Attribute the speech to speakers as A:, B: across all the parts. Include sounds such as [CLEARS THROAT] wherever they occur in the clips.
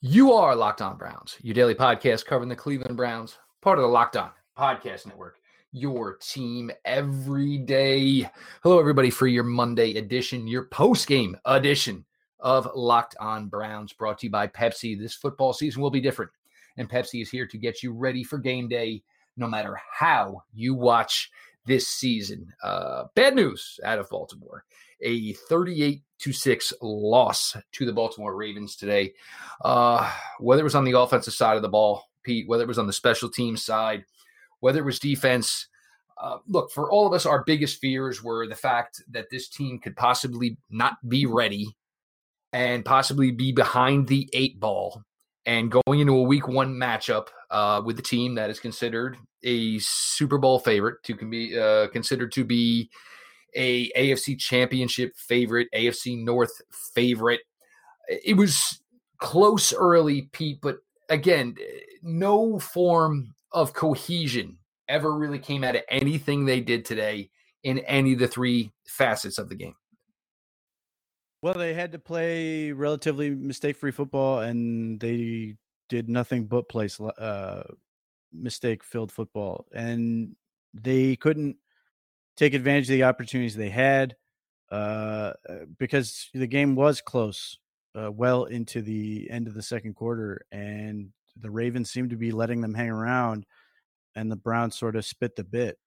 A: You are Locked On Browns, your daily podcast covering the Cleveland Browns, part of the Locked On Podcast Network, your team every day. Hello, everybody, for your Monday edition, your post game edition of Locked On Browns, brought to you by Pepsi. This football season will be different, and Pepsi is here to get you ready for game day, no matter how you watch this season. Uh, bad news out of Baltimore a 38 to 6 loss to the Baltimore Ravens today. Uh, whether it was on the offensive side of the ball, Pete, whether it was on the special team side, whether it was defense. Uh, look, for all of us, our biggest fears were the fact that this team could possibly not be ready and possibly be behind the eight ball and going into a week one matchup uh, with the team that is considered a Super Bowl favorite to be uh, considered to be a AFC championship favorite, AFC North favorite. It was close early, Pete, but again, no form of cohesion ever really came out of anything they did today in any of the three facets of the game.
B: Well, they had to play relatively mistake-free football, and they did nothing but play uh, mistake-filled football, and they couldn't take advantage of the opportunities they had uh, uh, because the game was close uh, well into the end of the second quarter, and the Ravens seemed to be letting them hang around, and the Browns sort of spit the bit.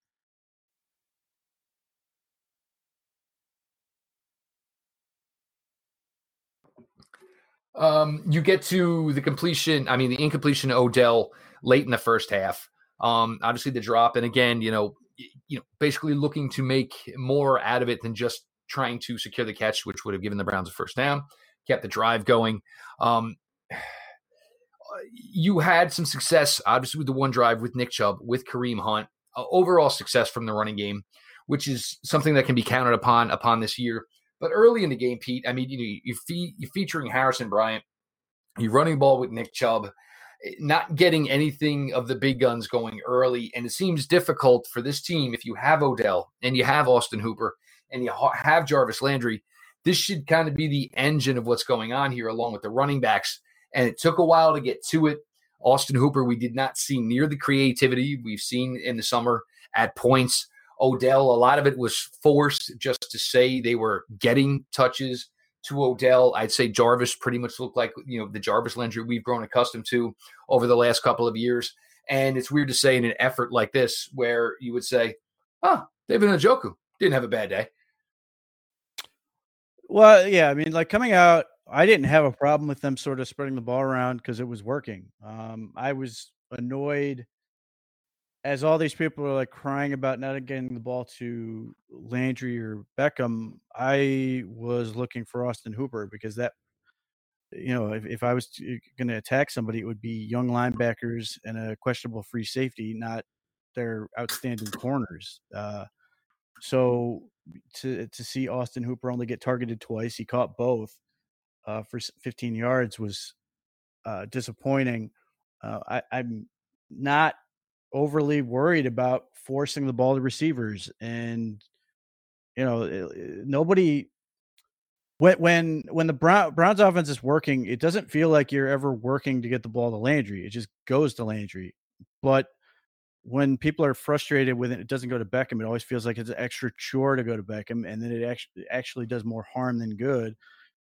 A: Um, you get to the completion. I mean, the incompletion Odell late in the first half. Um, obviously the drop, and again, you know, you know, basically looking to make more out of it than just trying to secure the catch, which would have given the Browns a first down, kept the drive going. Um, [SIGHS] you had some success, obviously, with the one drive with Nick Chubb, with Kareem Hunt. Uh, overall success from the running game, which is something that can be counted upon upon this year. But early in the game, Pete, I mean, you know, you fe- you're featuring Harrison Bryant, you're running ball with Nick Chubb not getting anything of the big guns going early. And it seems difficult for this team if you have Odell and you have Austin Hooper and you have Jarvis Landry. This should kind of be the engine of what's going on here, along with the running backs. And it took a while to get to it. Austin Hooper, we did not see near the creativity we've seen in the summer at points. Odell, a lot of it was forced just to say they were getting touches to Odell. I'd say Jarvis pretty much looked like you know the Jarvis Landry we've grown accustomed to over the last couple of years. And it's weird to say in an effort like this where you would say, "Oh, David Njoku didn't have a bad day."
B: Well, yeah, I mean, like coming out, I didn't have a problem with them sort of spreading the ball around because it was working. Um, I was annoyed as all these people are like crying about not getting the ball to Landry or Beckham, I was looking for Austin Hooper because that, you know, if, if I was going to attack somebody, it would be young linebackers and a questionable free safety, not their outstanding corners. Uh, so to to see Austin Hooper only get targeted twice, he caught both uh, for 15 yards was uh, disappointing. Uh, I, I'm not overly worried about forcing the ball to receivers and you know eh, eh, nobody when when when the Brown, Browns offense is working it doesn't feel like you're ever working to get the ball to Landry it just goes to Landry. But when people are frustrated with it it doesn't go to Beckham it always feels like it's an extra chore to go to Beckham and then it actually actually does more harm than good.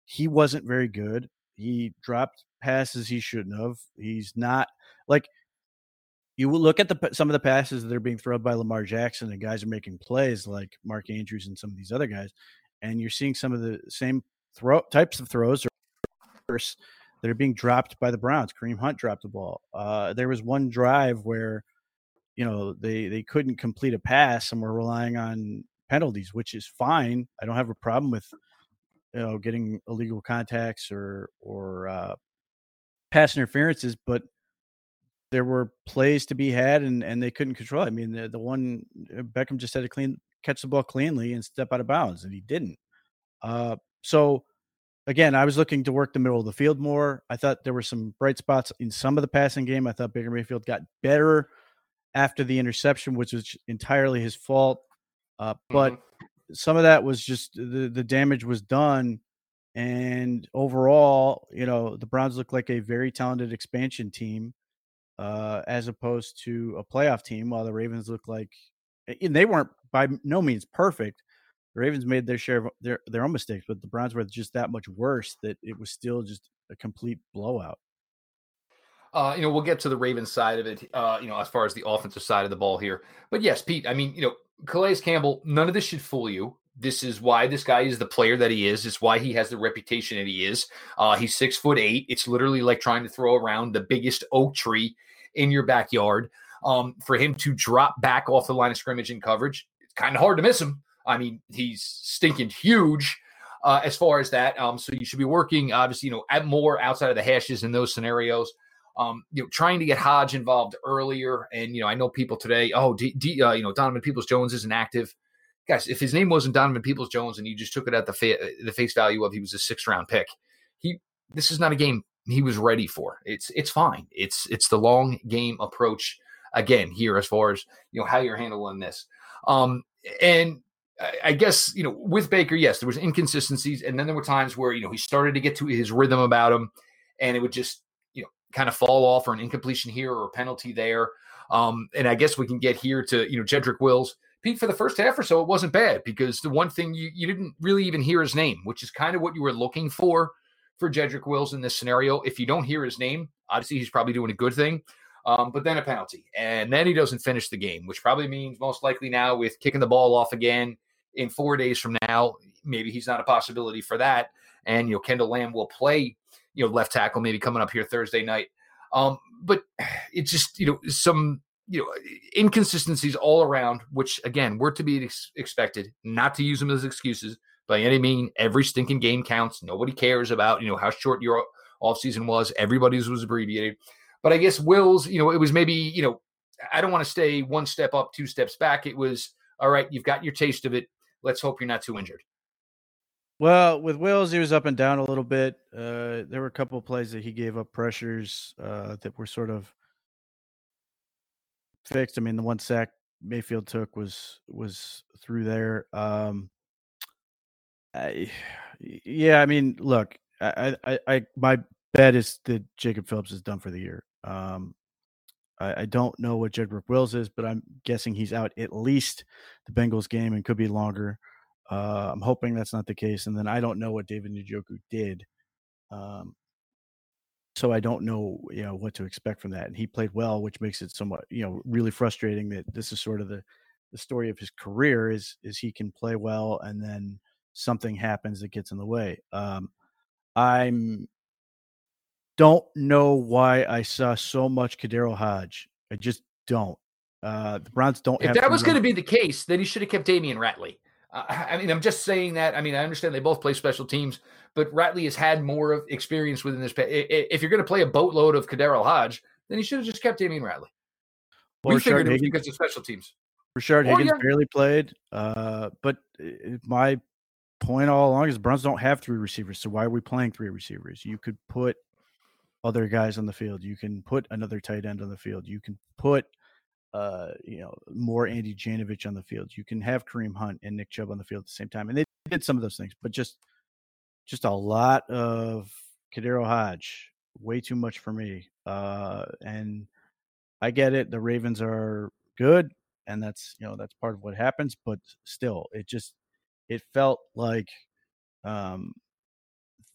B: He wasn't very good. He dropped passes he shouldn't have. He's not like you look at the some of the passes that are being thrown by Lamar Jackson and guys are making plays like Mark Andrews and some of these other guys, and you're seeing some of the same throw types of throws that are being dropped by the Browns. Kareem Hunt dropped the ball. Uh, there was one drive where you know they they couldn't complete a pass and were relying on penalties, which is fine. I don't have a problem with you know getting illegal contacts or or uh, pass interferences, but there were plays to be had and and they couldn't control. It. I mean, the, the one uh, Beckham just had to clean catch the ball cleanly and step out of bounds, and he didn't. Uh, so again, I was looking to work the middle of the field more. I thought there were some bright spots in some of the passing game. I thought Baker Mayfield got better after the interception, which was entirely his fault. Uh, but mm-hmm. some of that was just the the damage was done, and overall, you know, know, the Browns look like a very talented expansion team uh, as opposed to a playoff team, while the Ravens look like, and they weren't by no means perfect. The Ravens made their share of their, their own mistakes, but the Browns were just that much worse that it was still just a complete blowout.
A: Uh, you know, we'll get to the Ravens side of it, uh, you know, as far as the offensive side of the ball here. But yes, Pete, I mean, you know, Calais Campbell, none of this should fool you. This is why this guy is the player that he is. It's why he has the reputation that he is. Uh, he's six foot eight. It's literally like trying to throw around the biggest oak tree in your backyard. Um, for him to drop back off the line of scrimmage in coverage, it's kind of hard to miss him. I mean, he's stinking huge uh, as far as that. Um, so you should be working, obviously, you know, at more outside of the hashes in those scenarios. Um, you know, trying to get Hodge involved earlier, and you know, I know people today. Oh, D, D, uh, you know, Donovan Peoples Jones isn't active guys, if his name wasn't Donovan Peoples Jones and you just took it at the fa- the face value of he was a six round pick, he this is not a game he was ready for. It's it's fine. It's it's the long game approach again here as far as you know how you're handling this. Um, and I guess you know with Baker, yes, there was inconsistencies, and then there were times where you know he started to get to his rhythm about him, and it would just you know kind of fall off or an incompletion here or a penalty there. Um, and I guess we can get here to you know Jedrick Wills. Pete, for the first half or so, it wasn't bad because the one thing you, you didn't really even hear his name, which is kind of what you were looking for for Jedrick Wills in this scenario. If you don't hear his name, obviously he's probably doing a good thing. Um, but then a penalty, and then he doesn't finish the game, which probably means most likely now with kicking the ball off again in four days from now, maybe he's not a possibility for that. And you know, Kendall Lamm will play, you know, left tackle maybe coming up here Thursday night. Um, but [SIGHS] it's just you know some you know inconsistencies all around which again were to be ex- expected not to use them as excuses by any mean every stinking game counts nobody cares about you know how short your off season was everybody's was abbreviated but i guess will's you know it was maybe you know i don't want to stay one step up two steps back it was all right you've got your taste of it let's hope you're not too injured
B: well, with Wills, he was up and down a little bit. Uh, there were a couple plays that he gave up pressures uh, that were sort of fixed. I mean, the one sack Mayfield took was was through there. Um, I, yeah, I mean, look, I, I, I, my bet is that Jacob Phillips is done for the year. Um, I, I don't know what Jedrick Wills is, but I'm guessing he's out at least the Bengals game and could be longer. Uh, I'm hoping that's not the case. And then I don't know what David Njoku did. Um, so I don't know, you know, what to expect from that. And he played well, which makes it somewhat, you know, really frustrating that this is sort of the the story of his career is is he can play well and then something happens that gets in the way. Um, I'm don't know why I saw so much KhaDarel Hodge. I just don't. Uh, the Browns don't.
A: If that was going to be the case, then he should have kept Damion Ratley. Uh, I mean, I'm just saying that. I mean, I understand they both play special teams, but Ratley has had more of experience within this. If you're going to play a boatload of KhaDarel Hodge, then he should have just kept Damion Ratley.
B: Or we figured
A: it was because of special teams.
B: Rashard Higgins yeah. barely played, uh, but my point all along is Browns don't have three receivers. So why are we playing three receivers? You could put other guys on the field. You can put another tight end on the field. You can put – uh, you know, more Andy Janovich on the field. You can have Kareem Hunt and Nick Chubb on the field at the same time, and they did some of those things, but just just a lot of KhaDarel Hodge, way too much for me. Uh, and I get it; the Ravens are good, and that's you know that's part of what happens. But still, it just it felt like um,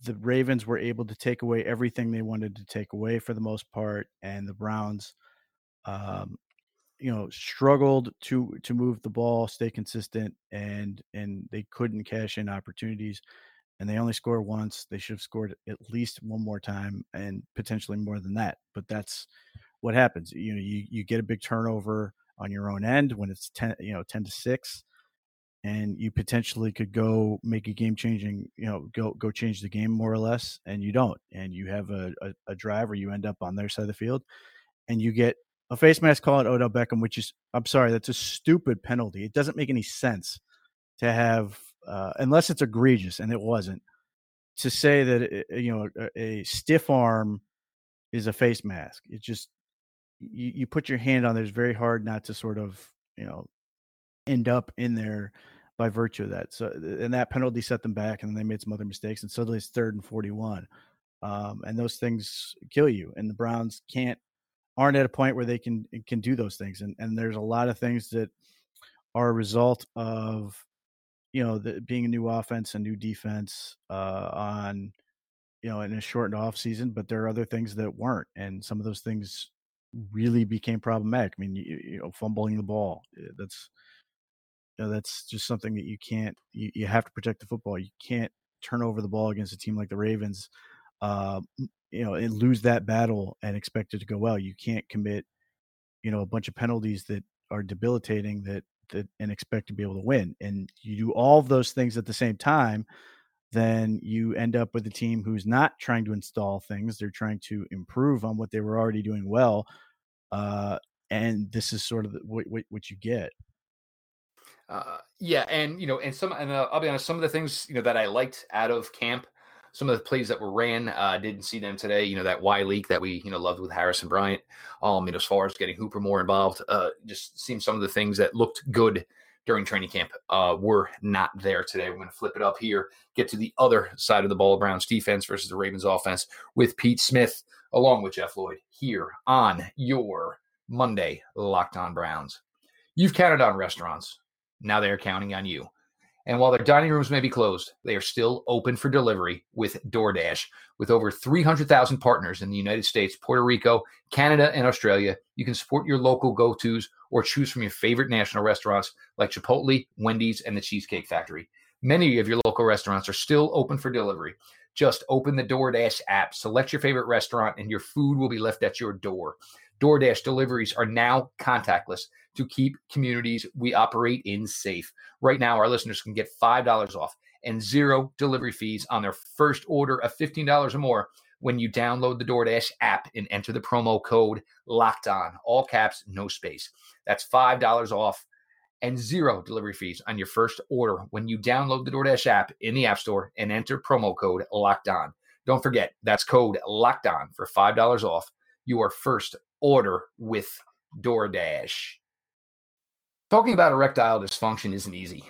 B: the Ravens were able to take away everything they wanted to take away for the most part, and the Browns um, you know struggled to to move the ball, stay consistent, and and they couldn't cash in opportunities. And they only score once. They should have scored at least one more time, and potentially more than that. But that's what happens. You know, you you get a big turnover on your own end when it's ten, you know, ten to six, and you potentially could go make a game changing, you know, go go change the game more or less, and you don't, and you have a, a, a drive where you end up on their side of the field, and you get a face mask call at Odell Beckham, which is I'm sorry, that's a stupid penalty. It doesn't make any sense to have uh, unless it's egregious, and it wasn't. To say that eh, eh, you know a, a stiff arm is a face mask, it just you, you put your hand on there. It's very hard not to sort of you know end up in there by virtue of that. So and that penalty set them back, and then they made some other mistakes, and suddenly it's third and forty-one. um, and those things kill you. And the Browns can't aren't at a point where they can can do those things. And and there's a lot of things that are a result of you know the, being a new offense and new defense uh, on you know in a shortened off season. But there are other things that weren't, and some of those things really became problematic. I mean, you, you know, fumbling the ball eh, that's you know, that's just something that you can't you, you have to protect the football. You can't turn over the ball against a team like the Ravens uh, you know, and lose that battle and expect it to go well. You can't commit, you know, a bunch of penalties that are debilitating that that and expect to be able to win. And you do all those things at the same time, then you end up with a team who's not trying to install things; they're trying to improve on what they were already doing well. Uh, and this is sort of what, what, what you get.
A: Uh, yeah, and you know, and some, and uh, I'll be honest, some of the things you know that I liked out of camp some of the plays that were ran, uh, didn't see them today. You know, that Y leak that we, you know, loved with Harrison Bryant. Um, you know, as far as getting Hooper more involved, uh, just seeing some of the things that looked good during training camp uh, were not there today. We're going to flip it up here, get to the other side of the ball, Browns defense versus the Ravens offense with Pete Smith along with Jeff Lloyd here on your Monday Locked On Browns. You've counted on restaurants. Now they're counting on you. And while their dining rooms may be closed, they are still open for delivery with DoorDash. With over 300,000 partners in the United States, Puerto Rico, Canada, and Australia, you can support your local go tos or choose from your favorite national restaurants like Chipotle, Wendy's, and the Cheesecake Factory. Many of your local restaurants are still open for delivery. Just open the DoorDash app, select your favorite restaurant, and your food will be left at your door. DoorDash deliveries are now contactless to keep communities we operate in safe. Right now, our listeners can get $5 off and zero delivery fees on their first order of $15 or more when you download the DoorDash app and enter the promo code locked on, all caps, no space. That's $5 off and zero delivery fees on your first order when you download the DoorDash app in the App Store and enter promo code locked on. Don't forget, that's code locked on for $5 off your first order with DoorDash. Talking about erectile dysfunction isn't easy.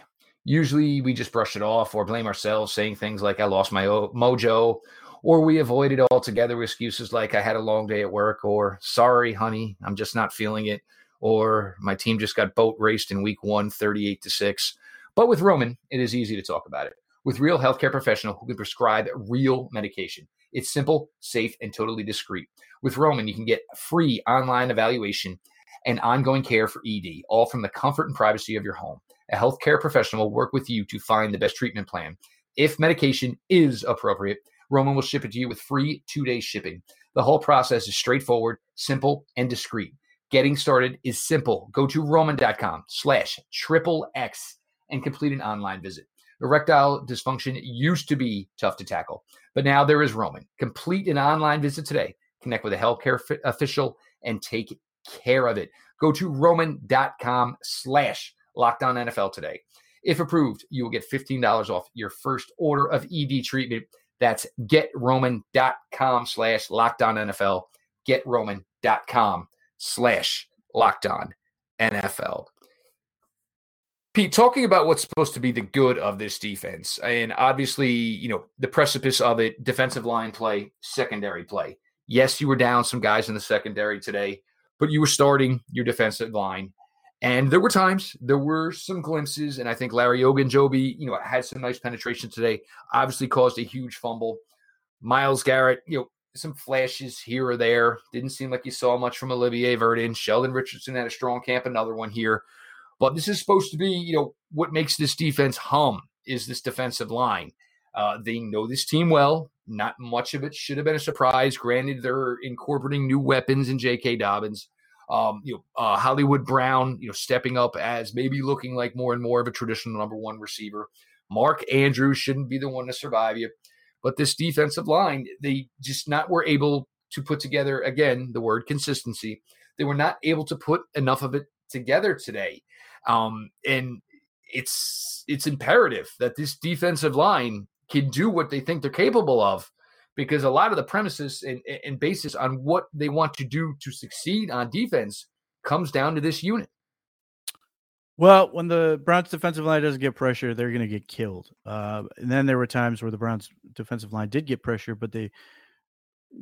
A: Usually we just brush it off or blame ourselves, saying things like, I lost my mojo, or we avoid it altogether with excuses like, I had a long day at work, or sorry, honey, I'm just not feeling it, or my team just got boat raced in week one, 38 to 6. But with Roman, it is easy to talk about it. With real healthcare professional who can prescribe real medication. It's simple, safe, and totally discreet. With Roman, you can get free online evaluation and ongoing care for ED, all from the comfort and privacy of your home. A healthcare professional will work with you to find the best treatment plan. If medication is appropriate, Roman will ship it to you with free two day shipping. The whole process is straightforward, simple, and discreet. Getting started is simple. Go to roman.com slash triple X and complete an online visit. Erectile dysfunction used to be tough to tackle, but now there is Roman. Complete an online visit today. Connect with a healthcare official and take care of it. Go to roman.com slash lockdown NFL today. If approved, you will get $15 off your first order of ED treatment. That's getroman.com slash lockdown NFL. Getroman.com slash lockdown NFL. Pete, talking about what's supposed to be the good of this defense, and obviously, you know, the precipice of it defensive line play, secondary play. Yes, you were down some guys in the secondary today but you were starting your defensive line. And there were times, there were some glimpses, and I think Larry Ogunjobi, you know, had some nice penetration today. Obviously, caused a huge fumble. Myles Garrett, you know, some flashes here or there. Didn't seem like you saw much from Olivier Vernon. Sheldon Richardson had a strong camp, another one here. But this is supposed to be, you know, what makes this defense hum is this defensive line. Uh, they know this team well. Not much of it should have been a surprise. Granted, they're incorporating new weapons in J.K. Dobbins. Um, you know, uh, Hollywood Brown, you know, stepping up as maybe looking like more and more of a traditional number one receiver. Mark Andrews shouldn't be the one to survive you. But this defensive line, they just not were able to put together again the word consistency. They were not able to put enough of it together today. Um, and it's it's imperative that this defensive line can do what they think they're capable of because a lot of the premises and, and basis on what they want to do to succeed on defense comes down to this unit.
B: Well, when the Browns defensive line doesn't get pressure, they're going to get killed. Uh, and then there were times where the Browns defensive line did get pressure, but they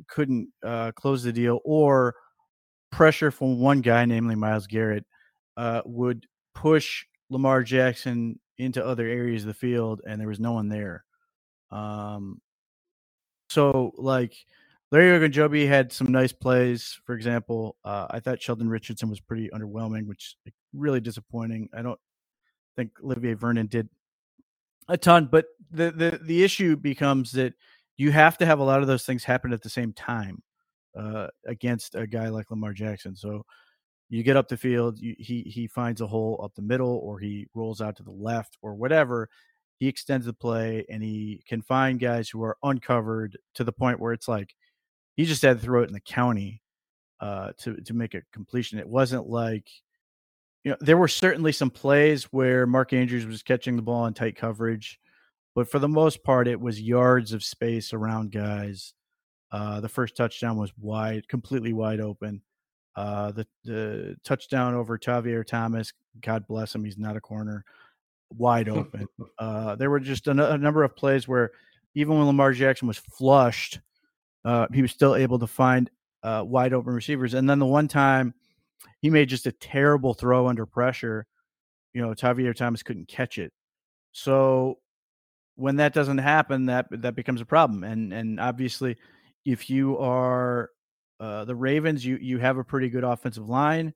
B: couldn't uh, close the deal, or pressure from one guy, namely Myles Garrett, uh, would push Lamar Jackson into other areas of the field, and there was no one there. Um, so like Larry Ogunjobi had some nice plays. For example, uh, I thought Sheldon Richardson was pretty underwhelming, which like, really disappointing. I don't think Olivier Vernon did a ton, but the the the issue becomes that you have to have a lot of those things happen at the same time uh, against a guy like Lamar Jackson. So you get up the field, you, he he finds a hole up the middle, or he rolls out to the left, or whatever. He extends the play, and he can find guys who are uncovered to the point where it's like he just had to throw it in the county uh, to to make a completion. It wasn't like you know there were certainly some plays where Mark Andrews was catching the ball in tight coverage, but for the most part, it was yards of space around guys. Uh, the first touchdown was wide, completely wide open. Uh, the the touchdown over Tavierre Thomas, God bless him, he's not a corner, wide open. [LAUGHS] uh, there were just a, a, number of plays where even when Lamar Jackson was flushed, uh, he was still able to find uh, wide open receivers. And then the one time he made just a terrible throw under pressure, you know, Tavierre Thomas couldn't catch it. So when that doesn't happen, that that becomes a problem. And and obviously, if you are uh, the Ravens, you you have a pretty good offensive line,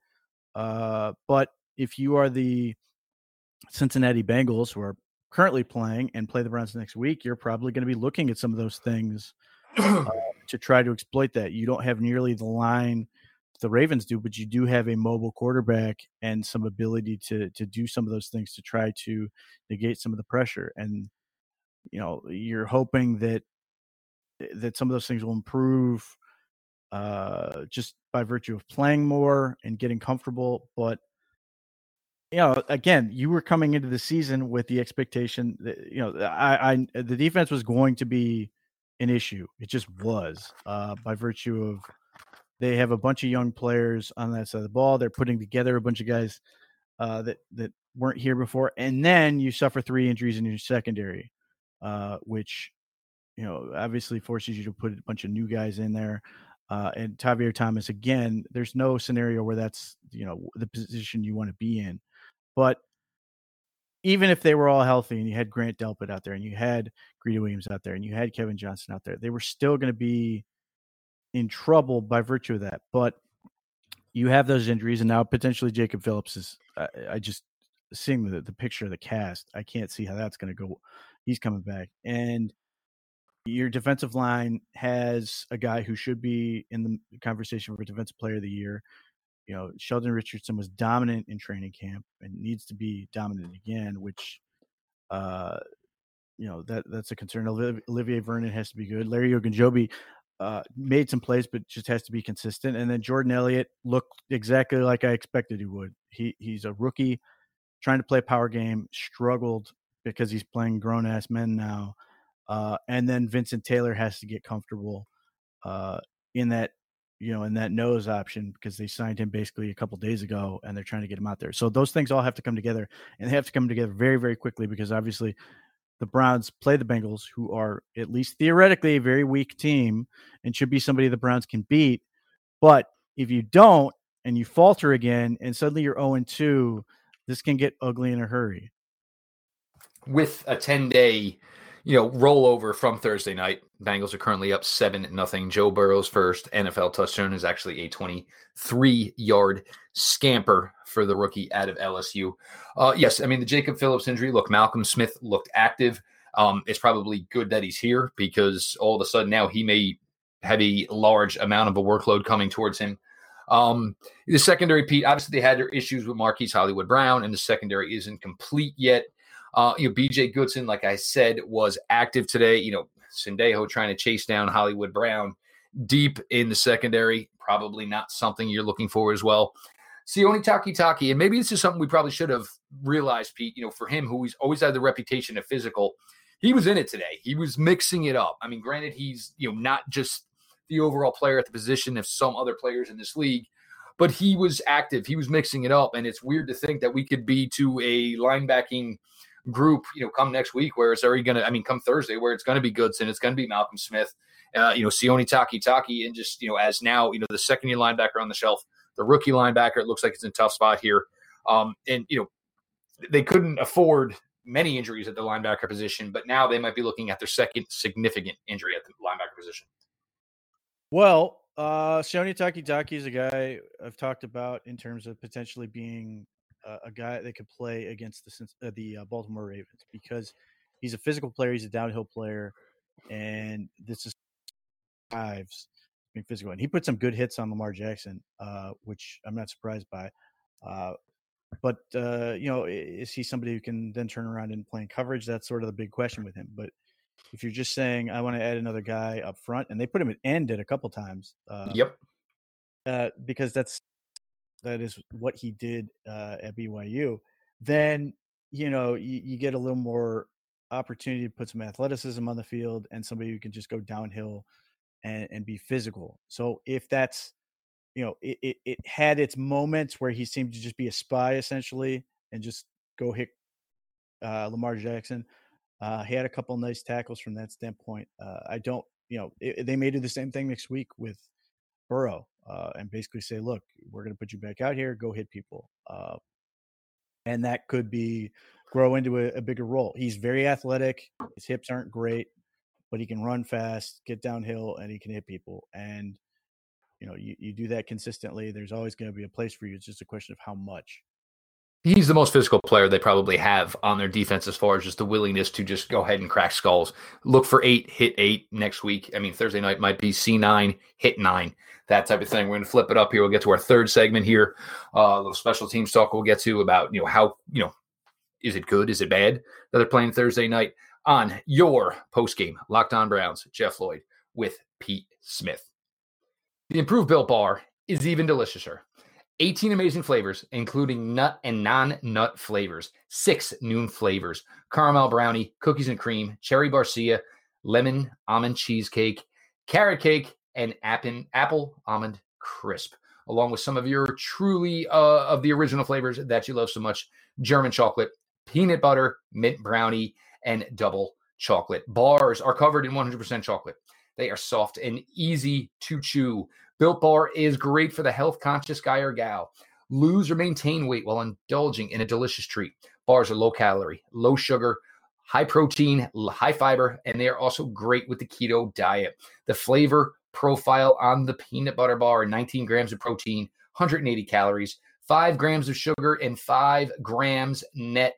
B: uh, but if you are the Cincinnati Bengals, who are currently playing and play the Browns next week, you're probably going to be looking at some of those things uh, [CLEARS THROAT] to try to exploit that. You don't have nearly the line the Ravens do, but you do have a mobile quarterback and some ability to to do some of those things to try to negate some of the pressure. And you know, you're hoping that that some of those things will improve uh, just by virtue of playing more and getting comfortable. But you know, again, you were coming into the season with the expectation that you know, I, I the defense was going to be an issue. It just was uh, by virtue of they have a bunch of young players on that side of the ball. They're putting together a bunch of guys uh, that that weren't here before, and then you suffer three injuries in your secondary, uh, which you know obviously forces you to put a bunch of new guys in there. Uh, and Tavierre Thomas again. There's no scenario where that's you know the position you want to be in, but even if they were all healthy and you had Grant Delpit out there and you had Greedy Williams out there and you had Kevin Johnson out there, they were still going to be in trouble by virtue of that. But you have those injuries, and now potentially Jacob Phillips is. I, I just seeing the the picture of the cast, I can't see how that's going to go. He's coming back, and your defensive line has a guy who should be in the conversation for defensive player of the year. You know, Sheldon Richardson was dominant in training camp and needs to be dominant again, which, uh, you know, that that's a concern. Olivier Vernon has to be good. Larry Ogunjobi uh, made some plays, but just has to be consistent. And then Jordan Elliott looked exactly like I expected he would. He he's a rookie trying to play power game, struggled because he's playing grown ass men now. Uh, and then Vincent Taylor has to get comfortable uh, in that, you know, in that nose option because they signed him basically a couple days ago and they're trying to get him out there. So those things all have to come together and they have to come together very, very quickly because obviously the Browns play the Bengals, who are at least theoretically a very weak team and should be somebody the Browns can beat. But if you don't and you falter again and suddenly you're 0 2, this can get ugly in a hurry.
A: With a 10 day you know, rollover from Thursday night. Bengals are currently up seven nothing. Joe Burrow's first NFL touchdown is actually a 23 yard scamper for the rookie out of LSU. Uh, yes, I mean the Jacob Phillips injury. Look, Malcolm Smith looked active. Um, it's probably good that he's here because all of a sudden now he may have a large amount of a workload coming towards him. Um, the secondary, Pete, obviously they had their issues with Marquise Hollywood Brown, and the secondary isn't complete yet. Uh, you know, BJ Goodson, like I said, was active today. You know, Sendejo trying to chase down Hollywood Brown deep in the secondary. Probably not something you're looking for as well. Sione Takitaki, and maybe this is something we probably should have realized, Pete. You know, for him, who he's always had the reputation of physical, he was in it today. He was mixing it up. I mean, granted, he's you know not just the overall player at the position of some other players in this league, but he was active. He was mixing it up, and it's weird to think that we could be to a linebacking group, you know, come next week where it's already going to, I mean, come Thursday where it's going to be Goodson, it's going to be Malcolm Smith, uh, you know, Sione Takitaki, and just, you know, as now, you know, the second year linebacker on the shelf, the rookie linebacker, it looks like it's in tough spot here. Um, and, you know, they couldn't afford many injuries at the linebacker position, but now they might be looking at their second significant injury at the linebacker position.
B: Well, uh, Sione Takitaki is a guy I've talked about in terms of potentially being a, a guy that could play against the uh, the uh, Baltimore Ravens because he's a physical player, he's a downhill player, and this is drives being physical. And he put some good hits on Lamar Jackson, uh, which I'm not surprised by. Uh, but uh, you know, is he somebody who can then turn around and play in coverage? That's sort of the big question with him. But if you're just saying I want to add another guy up front, and they put him at end at a couple times.
A: Uh, yep.
B: Uh, because that's that is what he did uh, at BYU. Then you know you, you, get a little more opportunity to put some athleticism on the field and somebody who can just go downhill and, and be physical. So if that's you know it, it, it had its moments where he seemed to just be a spy essentially and just go hit uh, Lamar Jackson. Uh, he had a couple nice tackles from that standpoint. Uh, I don't, you know, it, they may do the same thing next week with Burrow uh, and basically say, look, we're going to put you back out here, go hit people. Uh, and that could be grow into a, a, bigger role. He's very athletic. His hips aren't great, but he can run fast, get downhill, and he can hit people. And, you know, you, you do that consistently. There's always going to be a place for you. It's just a question of how much
A: he's the most physical player they probably have on their defense as far as just the willingness to just go ahead and crack skulls. Look for eight, hit eight next week. I mean, Thursday night might be C9, hit nine, that type of thing. We're going to flip it up here. We'll get to our third segment here. Uh, little special teams talk we'll get to about, you know, how, you know, is it good? Is it bad that they're playing Thursday night on your post game? Locked on Browns, Jeff Lloyd with Pete Smith. The improved built bar is even deliciouser 18 amazing flavors, including nut and non nut flavors, six noon flavors caramel brownie, cookies and cream, cherry barcia, lemon almond cheesecake, carrot cake, and apple, apple almond crisp, along with some of your truly uh, of the original flavors that you love so much German chocolate, peanut butter, mint brownie, and double chocolate. Bars are covered in 100% chocolate. They are soft and easy to chew. Built Bar is great for the health conscious guy or gal. Lose or maintain weight while indulging in a delicious treat. Bars are low calorie, low sugar, high protein, high fiber, and they are also great with the keto diet. The flavor profile on the peanut butter bar 19 grams of protein, 180 calories, 5 grams of sugar, and 5 grams net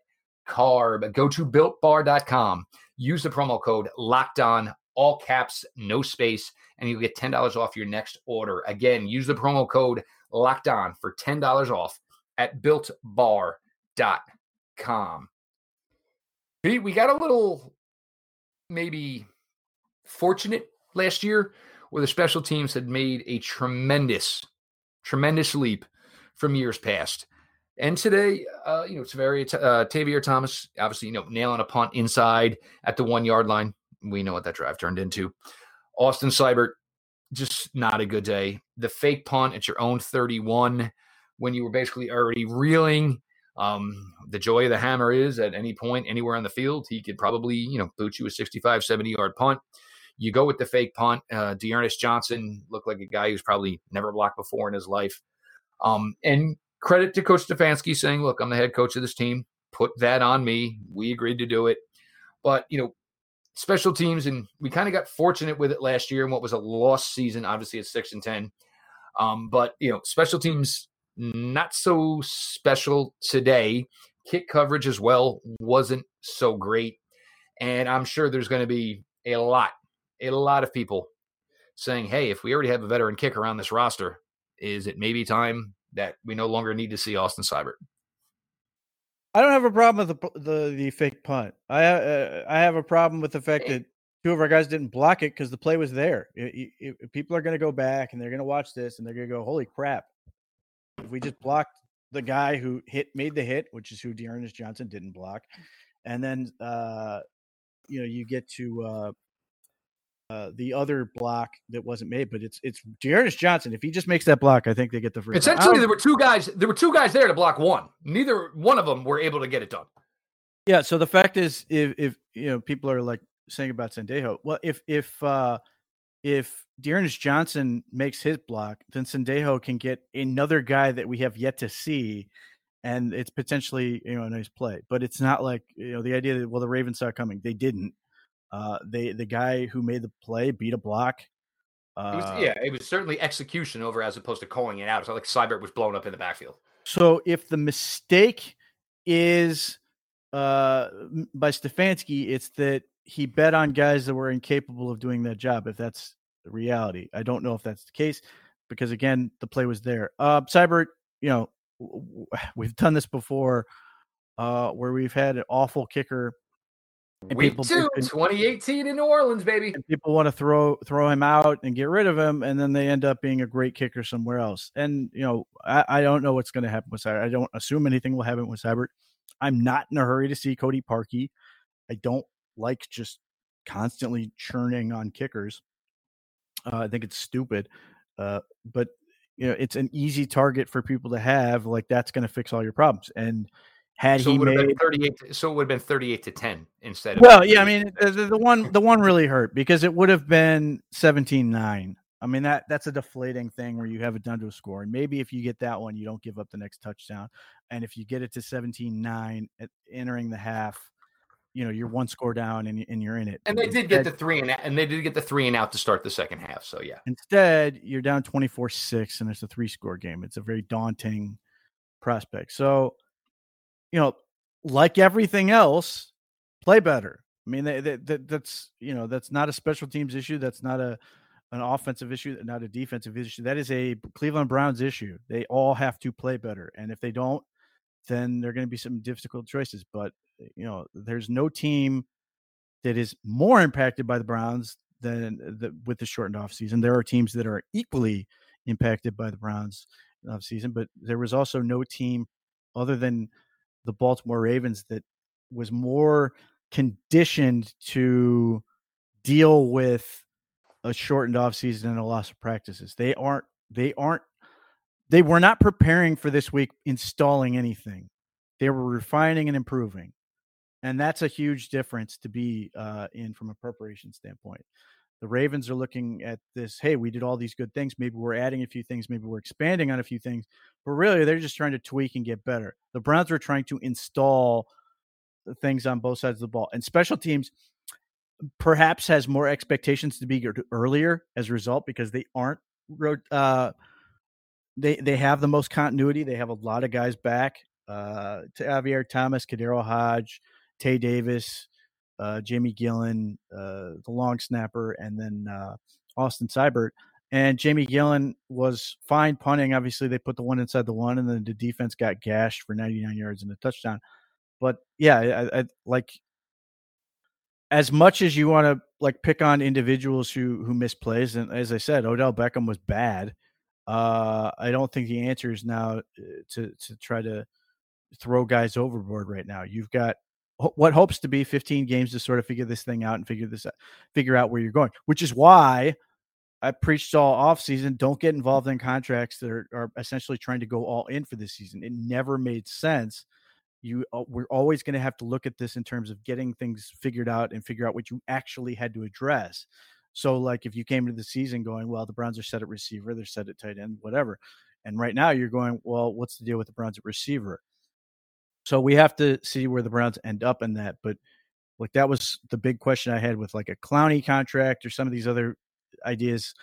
A: carb. Go to builtbar.com. Use the promo code locked on, all caps, no space and you'll get $10 off your next order. Again, use the promo code locked on for $10 off at builtbar.com. Pete, we got a little maybe fortunate last year where the special teams had made a tremendous, tremendous leap from years past. And today, uh, you know, it's very uh, Tavierre Thomas, obviously, you know, nailing a punt inside at the one yard line. We know what that drive turned into. Austin Seibert, just not a good day. The fake punt at your own 31 when you were basically already reeling. Um, the joy of the hammer is at any point, anywhere on the field, he could probably, you know, boot you a 65, 70 yard punt. You go with the fake punt. Uh, D'Ernest Johnson looked like a guy who's probably never blocked before in his life. Um, and credit to Coach Stefanski saying, look, I'm the head coach of this team. Put that on me. We agreed to do it. But, you know, special teams, and we kind of got fortunate with it last year in what was a lost season. Obviously, it's six and ten, um, but you know, special teams not so special today. Kick coverage as well wasn't so great, and I'm sure there's going to be a lot, a lot of people saying, "Hey, if we already have a veteran kicker on this roster, is it maybe time that we no longer need to see Austin Seibert?"
B: I don't have a problem with the the, the fake punt. I uh, I have a problem with the fact that two of our guys didn't block it because the play was there. It, it, it, people are going to go back and they're going to watch this and they're going to go, "Holy crap!" If we just blocked the guy who hit made the hit, which is who D'Ernest Johnson didn't block, and then uh, you know you get to uh, uh, the other block that wasn't made, but it's it's D'Ernest Johnson. If he just makes that block, I think they get the first.
A: Essentially, there were two guys. There were two guys there to block one. Neither one of them were able to get it done.
B: Yeah. So the fact is, if if you know people are like saying about Sendejo, well, if if uh if D'Ernest Johnson makes his block, then Sendejo can get another guy that we have yet to see, and it's potentially you know a nice play. But it's not like you know the idea that well the Ravens saw coming. They didn't. Uh, they the guy who made the play beat a block.
A: Uh, it was, yeah, it was certainly execution over as opposed to calling it out. It's not like Seibert was blown up in the backfield.
B: So if the mistake is uh, by Stefanski, it's that he bet on guys that were incapable of doing that job. If that's the reality, I don't know if that's the case because again, the play was there. Uh, Seibert, you know, [SIGHS] we've done this before, uh, where we've had an awful kicker.
A: Week people, two, 2018 in New Orleans, baby.
B: people want to throw throw him out and get rid of him, and then they end up being a great kicker somewhere else. And you know, I, I don't know what's going to happen with Seibert. I don't assume anything will happen with Seibert. I'm not in a hurry to see Cody Parkey. I don't like just constantly churning on kickers. Uh, I think it's stupid. Uh, but you know, it's an easy target for people to have. Like that's going to fix all your problems. And had
A: so
B: he
A: would
B: made
A: have been 38, so it would have been 38 to 10 instead of.
B: Well, yeah, I mean, the, the one the one really hurt because it would have been 17-9. I mean that that's a deflating thing where you have it down to a score, and maybe if you get that one, you don't give up the next touchdown, and if you get it to 17-9 at entering the half, you know you're one score down and, and you're in it.
A: And they did get the three and out, and they did get the three and out to start the second half. So yeah.
B: Instead, you're down 24-6 and it's a three score game. It's a very daunting prospect. So, you know, like everything else, play better. I mean, they, they, that, that's you know that's not a special teams issue. That's not a an offensive issue, not a defensive issue. That is a Cleveland Browns issue. They all have to play better, and if they don't, then there are going to be some difficult choices. But you know, there's no team that is more impacted by the Browns than the, with the shortened off season. There are teams that are equally impacted by the Browns off season, but there was also no team other than the Baltimore Ravens that was more conditioned to deal with a shortened offseason and a loss of practices. They aren't they aren't they were not preparing for this week installing anything. They were refining and improving. And that's a huge difference to be uh, in from a preparation standpoint. The Ravens are looking at this, hey, we did all these good things. Maybe we're adding a few things. Maybe we're expanding on a few things. But really, they're just trying to tweak and get better. The Browns are trying to install things on both sides of the ball. And special teams perhaps has more expectations to be earlier as a result because they aren't uh, they they have the most continuity. They have a lot of guys back. Uh, Tavierre Thomas, KhaDarel Hodge, Tae Davis, uh, Jamie Gillan, uh, the long snapper, and then uh, Austin Seibert. And Jamie Gillan was fine punting. Obviously, they put the one inside the one, and then the defense got gashed for 99 yards and a touchdown. But yeah, I, I like as much as you want to like pick on individuals who who miss plays. And as I said, Odell Beckham was bad. Uh, I don't think the answer is now uh, to to try to throw guys overboard right now. You've got what hopes to be 15 games to sort of figure this thing out and figure this out, figure out where you're going, which is why I preached all off season. Don't get involved in contracts that are, are essentially trying to go all in for this season. It never made sense. You we're always going to have to look at this in terms of getting things figured out and figure out what you actually had to address. So, like, if you came into the season going, well, the Browns are set at receiver, they're set at tight end, whatever. And right now you're going, well, what's the deal with the Browns at receiver? So we have to see where the Browns end up in that. But like that was the big question I had with like a Clowney contract or some of these other ideas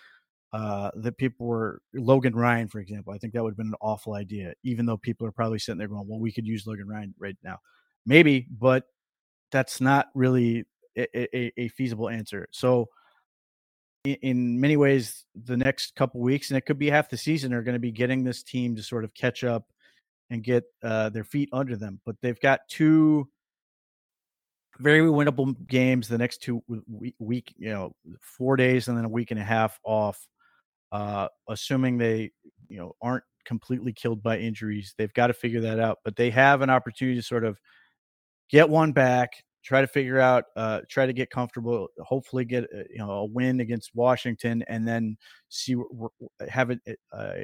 B: uh, that people were Logan Ryan, for example. I think that would have been an awful idea, even though people are probably sitting there going, well, we could use Logan Ryan right now. Maybe, but that's not really a, a, a feasible answer. So in many ways the next couple weeks and it could be half the season are going to be getting this team to sort of catch up and get uh, their feet under them but they've got two very winnable games the next two week, week you know four days and then a week and a half off uh, assuming they you know aren't completely killed by injuries. They've got to figure that out but they have an opportunity to sort of get one back try to figure out, uh, try to get comfortable, hopefully get uh, you know a win against Washington, and then see have an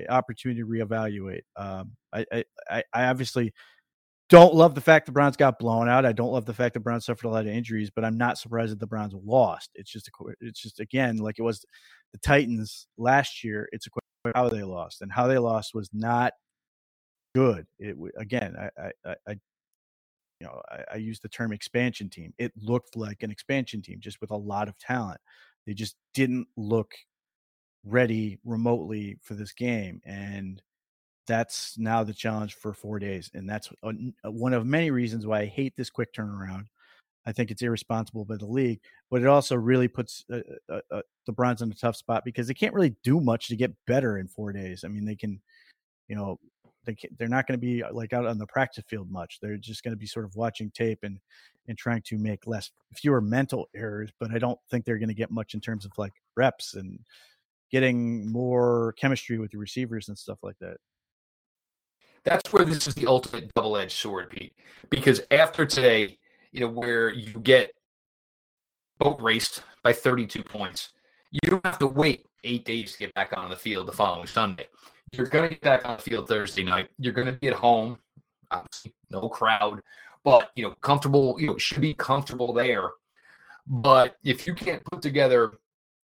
B: opportunity to reevaluate. Um, I, I, I obviously don't love the fact the Browns got blown out. I don't love the fact the Browns suffered a lot of injuries, but I'm not surprised that the Browns lost. It's just a, it's just again like it was the Titans last year, it's a question how they lost, and how they lost was not good. It again, I, I, I you know, I, I use the term expansion team. It looked like an expansion team, just with a lot of talent. They just didn't look ready remotely for this game, and that's now the challenge for four days. And that's one of many reasons why I hate this quick turnaround. I think it's irresponsible by the league, but it also really puts uh, uh, uh, the Browns in a tough spot because they can't really do much to get better in four days. I mean, they can, you know, they they're not going to be uh, like out on the practice field much. They're just going to be sort of watching tape and and trying to make less fewer mental errors. But I don't think they're going to get much in terms of like reps and getting more chemistry with the receivers and stuff like that.
A: That's where this is the ultimate double-edged sword, Pete. Because after today, you know, where you get boat raced by 32 points, you don't have to wait eight days to get back on the field the following Sunday. You're going to get back on the field Thursday night. You're going to be at home, obviously, no crowd, but, you know, comfortable, you know, should be comfortable there. But if you can't put together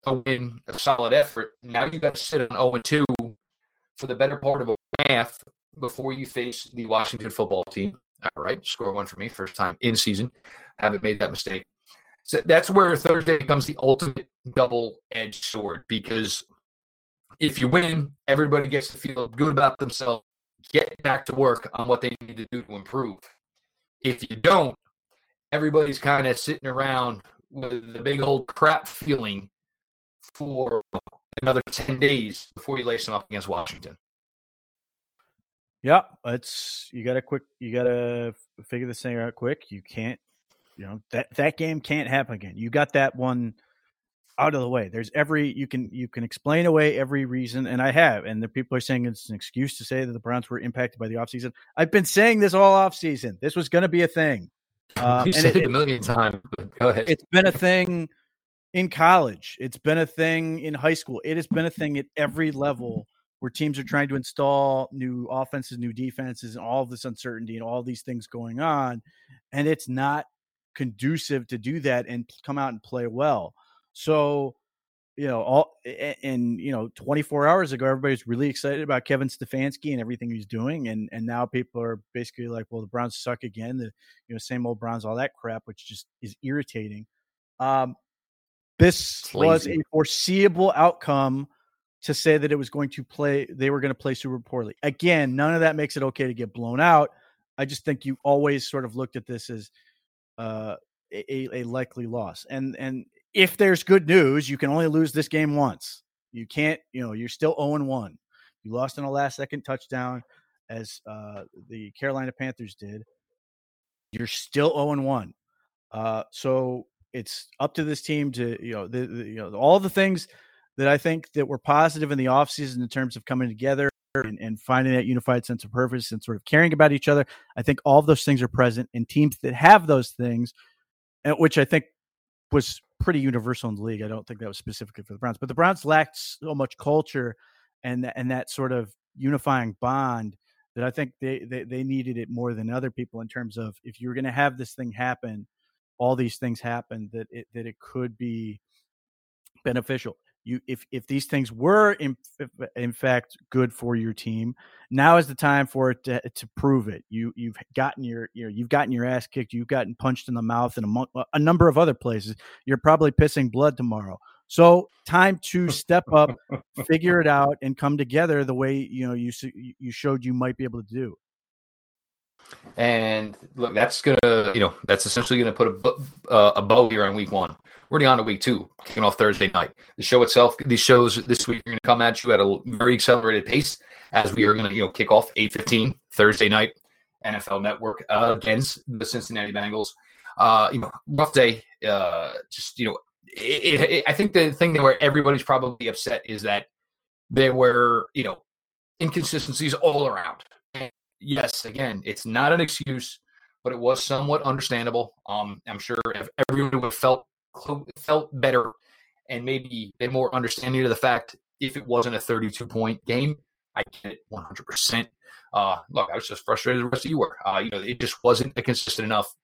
A: a win, a solid effort, now you got to sit on 0 2 for the better part of a half before you face the Washington football team. All right, score one for me, first time in season. Haven't made that mistake. So that's where Thursday becomes the ultimate double edged sword because if you win, everybody gets to feel good about themselves, get back to work on what they need to do to improve. If you don't, everybody's kind of sitting around with the big old crap feeling for another 10 days before you lace them up against Washington.
B: Yeah, it's you got to quick. You got to figure this thing out quick. You can't, you know that that game can't happen again. You got that one out of the way. There's every you can you can explain away every reason, and I have. And the people are saying it's an excuse to say that the Browns were impacted by the offseason. I've been saying this all offseason. This was going to be a thing.
A: Uh, you said it, it, a million times. Go ahead.
B: It's been a thing in college. It's been a thing in high school. It has been a thing at every level where teams are trying to install new offenses, new defenses, and all this uncertainty and all these things going on. And it's not conducive to do that and come out and play well. So, you know, all and you know, 24 hours ago, everybody's really excited about Kevin Stefanski and everything he's doing, and and now people are basically like, well, the Browns suck again. The you know, same old Browns, all that crap, which just is irritating. Um, this was a foreseeable outcome to say that it was going to play, they were going to play super poorly. Again, none of that makes it okay to get blown out. I just think you always sort of looked at this as uh, a, a likely loss. And and if there's good news, you can only lose this game once. You can't, you know, you're still 0 1. You lost in a last second touchdown as uh, the Carolina Panthers did. You're still 0 1. Uh, so it's up to this team to, you know, the, the, you know, all the things that I think that were positive in the offseason in terms of coming together and, and, finding that unified sense of purpose and sort of caring about each other. I think all of those things are present in teams that have those things, which I think was pretty universal in the league. I don't think that was specifically for the Browns, but the Browns lacked so much culture and and that sort of unifying bond that I think they, they, they needed it more than other people in terms of if you're going to have this thing happen, all these things happen that it that it could be beneficial you if if these things were in, in fact good for your team now is the time for it to, to prove it. You you've gotten your you know, you've gotten your ass kicked you've gotten punched in the mouth in a, a number of other places. You're probably pissing blood tomorrow. So time to step up figure it out and come together the way you know you you showed you might be able to do
A: and look, that's gonna, you know, that's essentially gonna put a, uh, a bow here on week one. We're already on to week two, kicking off Thursday night. The show itself, these shows this week are gonna come at you at a very accelerated pace as we are gonna, you know, kick off eight fifteen Thursday night, NFL Network uh, against the Cincinnati Bengals. Uh, you know, rough day. Uh, just you know, it, it, it, I think the thing that where everybody's probably upset is that there were, you know, inconsistencies all around yes, again, it's not an excuse, but it was somewhat understandable. Um, I'm sure if everyone would have felt felt better and maybe been more understanding of the fact if it wasn't a 32 point game. I get it 100. percent uh, Look, I was just frustrated the rest of you were. Uh, you know, it just wasn't a consistent enough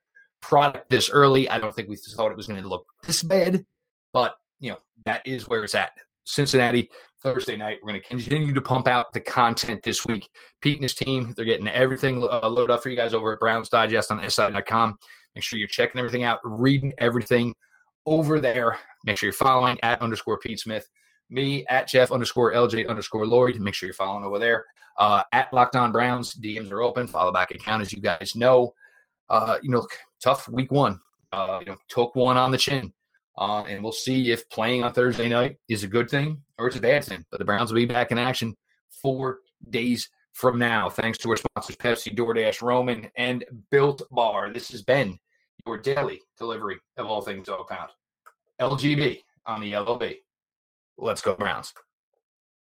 A: product this early. I don't think we thought it was going to look this bad, but you know that is where it's at. Cincinnati Thursday night. We're going to continue to pump out the content this week. Pete and his team, they're getting everything uh, loaded up for you guys over at Browns Digest on SI.com. Make sure you're checking everything out, reading everything over there. Make sure you're following at underscore Pete Smith, me at Jeff underscore LJ underscore Lloyd. Make sure you're following over there. Uh, at Locked On Browns, DMs are open. Follow back account, as you guys know. Uh, you know, tough week one. Uh, you know, took one on the chin. Uh, and we'll see if playing on Thursday night is a good thing or it's a bad thing. But the Browns will be back in action four days from now. Thanks to our sponsors, Pepsi, DoorDash, Roman, and Built Bar. This has been your daily delivery of all things dog pound. LGB on the LOB. Let's go, Browns.